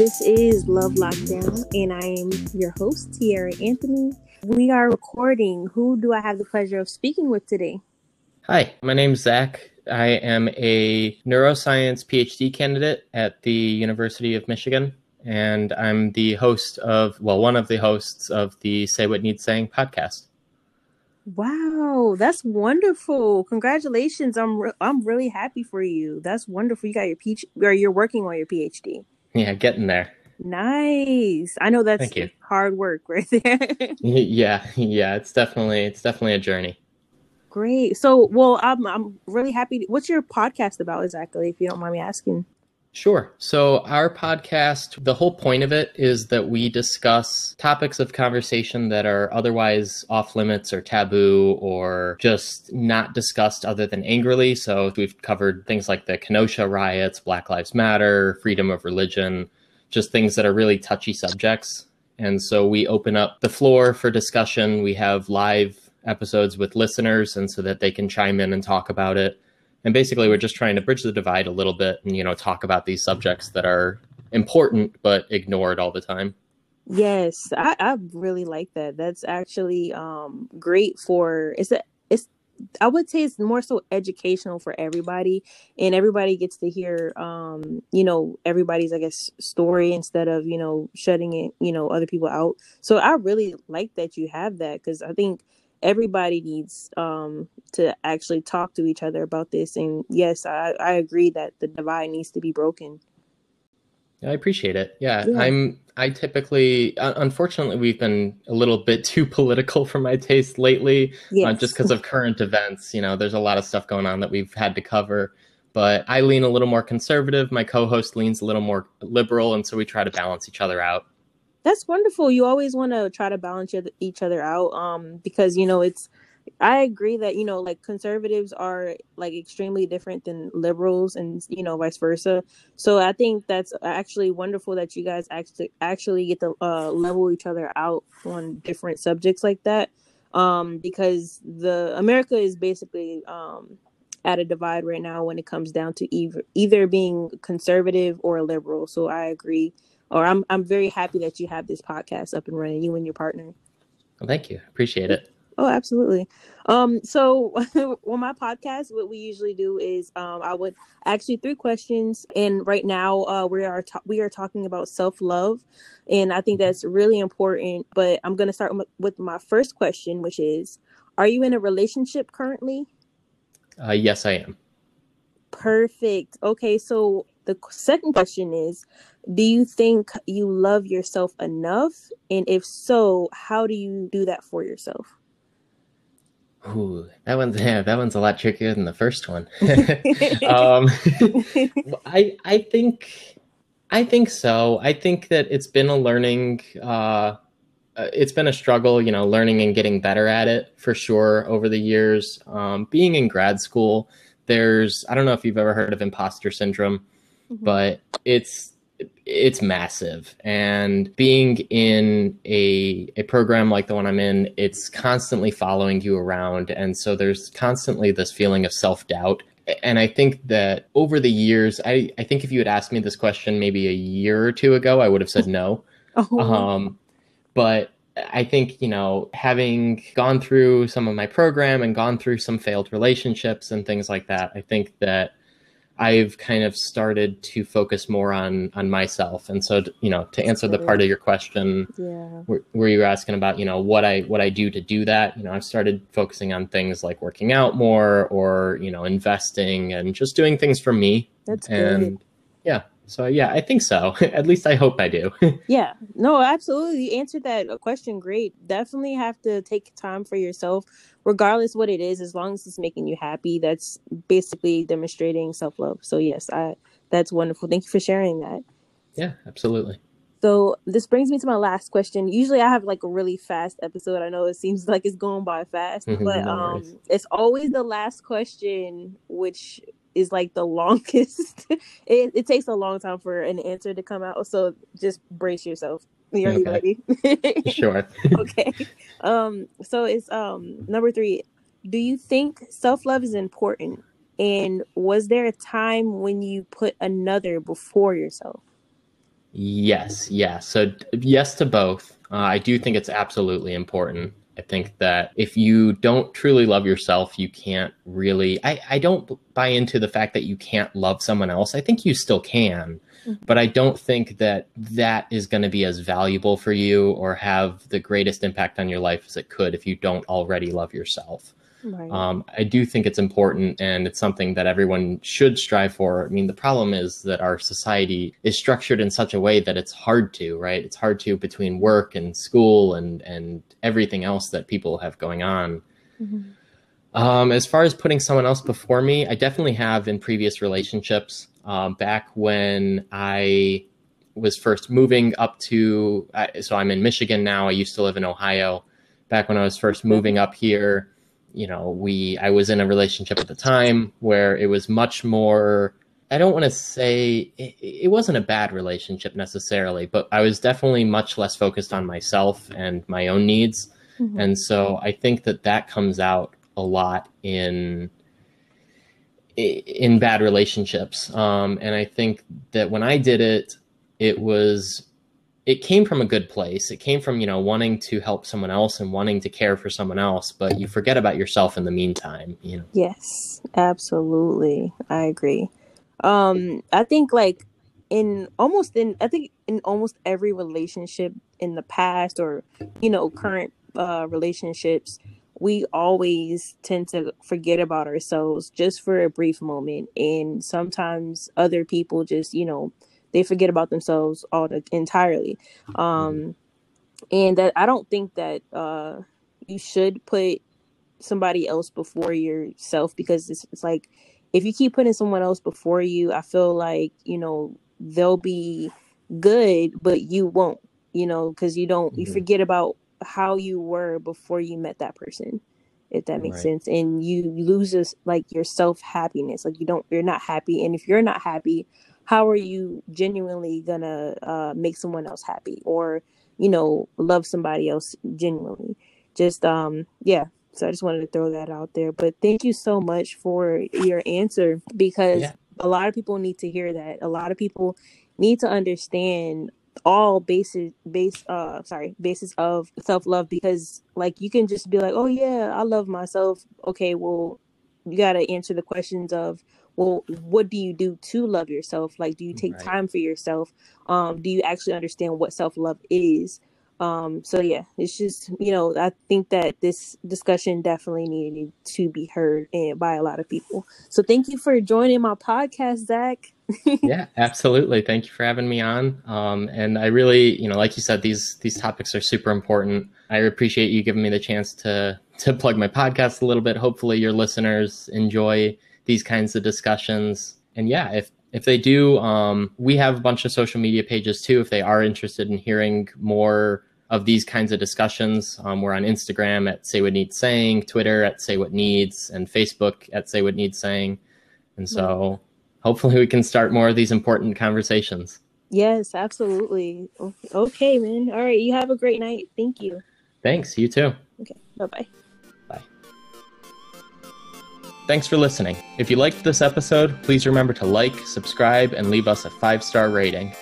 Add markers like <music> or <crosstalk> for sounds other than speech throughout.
This is Love Lockdown, and I am your host, Tiara Anthony. We are recording. Who do I have the pleasure of speaking with today? Hi, my name is Zach. I am a neuroscience PhD candidate at the University of Michigan, and I'm the host of, well, one of the hosts of the Say What Needs Saying podcast. Wow, that's wonderful! Congratulations! I'm re- I'm really happy for you. That's wonderful. You got your PhD, or you're working on your PhD. Yeah, getting there. Nice. I know that's Thank you. hard work right <laughs> there. yeah, yeah, it's definitely it's definitely a journey. Great. So, well, I'm I'm really happy. What's your podcast about exactly, if you don't mind me asking? Sure. So, our podcast, the whole point of it is that we discuss topics of conversation that are otherwise off limits or taboo or just not discussed other than angrily. So, we've covered things like the Kenosha riots, Black Lives Matter, freedom of religion, just things that are really touchy subjects. And so, we open up the floor for discussion. We have live episodes with listeners, and so that they can chime in and talk about it and basically we're just trying to bridge the divide a little bit and you know talk about these subjects that are important but ignored all the time Yes, I, I really like that. That's actually um great for it's a it's I would say it's more so educational for everybody and everybody gets to hear um you know everybody's I guess story instead of you know shutting it you know other people out. So I really like that you have that cuz I think everybody needs um to actually talk to each other about this. And yes, I I agree that the divide needs to be broken. i appreciate it. Yeah, Yeah. i'm i typically uh, unfortunately we've been a little bit <laughs> too political for my taste lately uh, just because of current events. You know there's a lot of stuff going on that we've had to cover. But i lean a little more conservative. My co-host leans a little more liberal and so we try to balance each other out That's wonderful. You always want to try to balance each- other out, um, because you know it's. I agree that you know like conservatives are like extremely different than liberals, and you know vice versa. So I think that's actually wonderful that you guys actually actually get to uh, level each other out on different subjects like that, um, because the America is basically um at a divide right now when it comes down to either either being conservative or liberal. So I agree or I'm I'm very happy that you have this podcast up and running, you and your partner. well, thank you appreciate it Oh, absolutely. Um, so <laughs> on my podcast, what we usually do is um, I would ask you three questions, and right now uh, we are ta- we are talking about self love, and I think that's really important. But I'm gonna start m- with my first question, which is, are you in a relationship currently? uh, yes i am Perfect. Okay, so the second question is Do you think you love yourself enough? And if so, how do you do that for yourself? Ooh, that one's yeah, <laughs> that one's a lot trickier than the first one. <laughs> <laughs> um, I I think I think so. I think that it's been a learning. Uh, uh, it's been a struggle, you know, learning and getting better at it for sure over the years. Um, being in grad school, there's I don't know if you've ever heard of imposter syndrome but it's it's massive. And being in a a program like the one I'm in it's constantly following you around. And so there's constantly this feeling of self-doubt. And I think that over the years I I think if you had asked me this question maybe a year or two ago I would have said no. <laughs> Oh, um, but I think, you know, having gone through some of my program and gone through some failed relationships and things like that, I think that I've kind of started to focus more on on myself. And so, you know, to answer the part of your question yeah. where, where you were asking about, you know, what I what I do to do that, you know, I've started focusing on things like working out more or, you know, investing and just doing things for me. That's good. And yeah, so yeah, I think so. <laughs> At least I hope I do. <laughs> Yeah, no, absolutely. You answered that question great. Definitely have to take time for yourself, regardless what it is, as long as it's making you happy. That's basically demonstrating self love. So yes, I that's wonderful. Thank you for sharing that. yeah, absolutely. So this brings me to my last question. Usually I have like a really fast episode. I know it seems <laughs> like it's going by fast, but no um it's always the last question which is like the <laughs> longest. it, it takes a long time for an answer to come out. So just brace yourself. Are you Okay. ready? <laughs> Sure. <laughs> okay. Um so it's um number 3. Do you think self-love is important? And was there a time when you put another before yourself? Yes, yes. So yes to both. Uh, I do think it's absolutely important. I think that if you don't truly love yourself, you can't really. I, I don't buy into the fact that you can't love someone else. I think you still can, mm-hmm. but I don't think that that is going to be as valuable for you or have the greatest impact on your life as it could if you don't already love yourself. Right. Um, I do think it's important and it's something that everyone should strive for. I mean, the problem is that our society is structured in such a way that it's hard to, right? It's hard to between work and school and, and everything else that people have going on. Mm-hmm. Um, as far as putting someone else before me, I definitely have in previous relationships. Um, back when I was first moving up to, so I'm in Michigan now. I used to live in Ohio. Back when I was first moving up here, you know, we I was in a relationship at the time where it was much more I don't want to say it, it, wasn't a bad relationship necessarily, but I was definitely much less focused on myself and my own needs. Mm-hmm. And so I think that that comes out a lot in in bad relationships. Um, and I think that when I did it, it was it came from a good place. It came from, you know, wanting to help someone else and wanting to care for someone else, but you forget about yourself in the meantime, you know. Yes, absolutely. I agree. Um I think like in almost in I think in almost every relationship in the past or you know current uh relationships we always tend to forget about ourselves just for a brief moment and sometimes other people just you know they forget about themselves all the, entirely mm-hmm. um and that i don't think that uh you should put somebody else before yourself because it's, it's like if you keep putting someone else before you i feel like you know they'll be good but you won't you know because you don't mm-hmm. you forget about how you were before you met that person if that makes right. sense and you lose this like your self happiness like you don't you're not happy and if you're not happy how are you genuinely gonna uh, make someone else happy or you know love somebody else genuinely? Just um yeah so i just wanted to throw that out there but thank you so much for your answer because yeah. a lot of people need to hear that. A lot of people need to understand all basis base uh sorry basis of self-love because like you can just be like oh yeah i love myself. Okay well you got to answer the questions of well what do you do to love yourself? Like do you take right. time for yourself? Um do you actually understand what self-love is? Um so yeah it's just you know i think that this discussion definitely needed to be heard and by a lot of people. So thank you for joining my podcast zach. Yeah absolutely. Thank you for having me on. Um and i really you know like you said these these topics are super important. I appreciate you giving me the chance to to plug my podcast a little bit. Hopefully your listeners enjoy these kinds of discussions. And yeah, if if they do, um, we have a bunch of social media pages too. If they are interested in hearing more of these kinds of discussions, um, we're on Instagram at Say What Needs Saying, Twitter at Say What Needs, and Facebook at Say What Needs Saying. And so hopefully we can start more of these important conversations. Yes, absolutely. Okay, man. All right. You have a great night. Thank you. Thanks. You too. Okay. Bye bye. Thanks for listening. If you liked this episode, please remember to like, subscribe, and leave us a five star rating.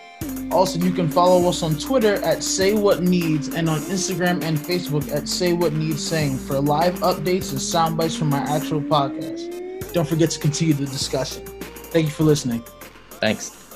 Also, you can follow us on Twitter at Say What Needs and on Instagram and Facebook at Say What Needs Saying for live updates and sound bites from our actual podcast. Don't forget to continue the discussion. Thank you for listening. Thanks.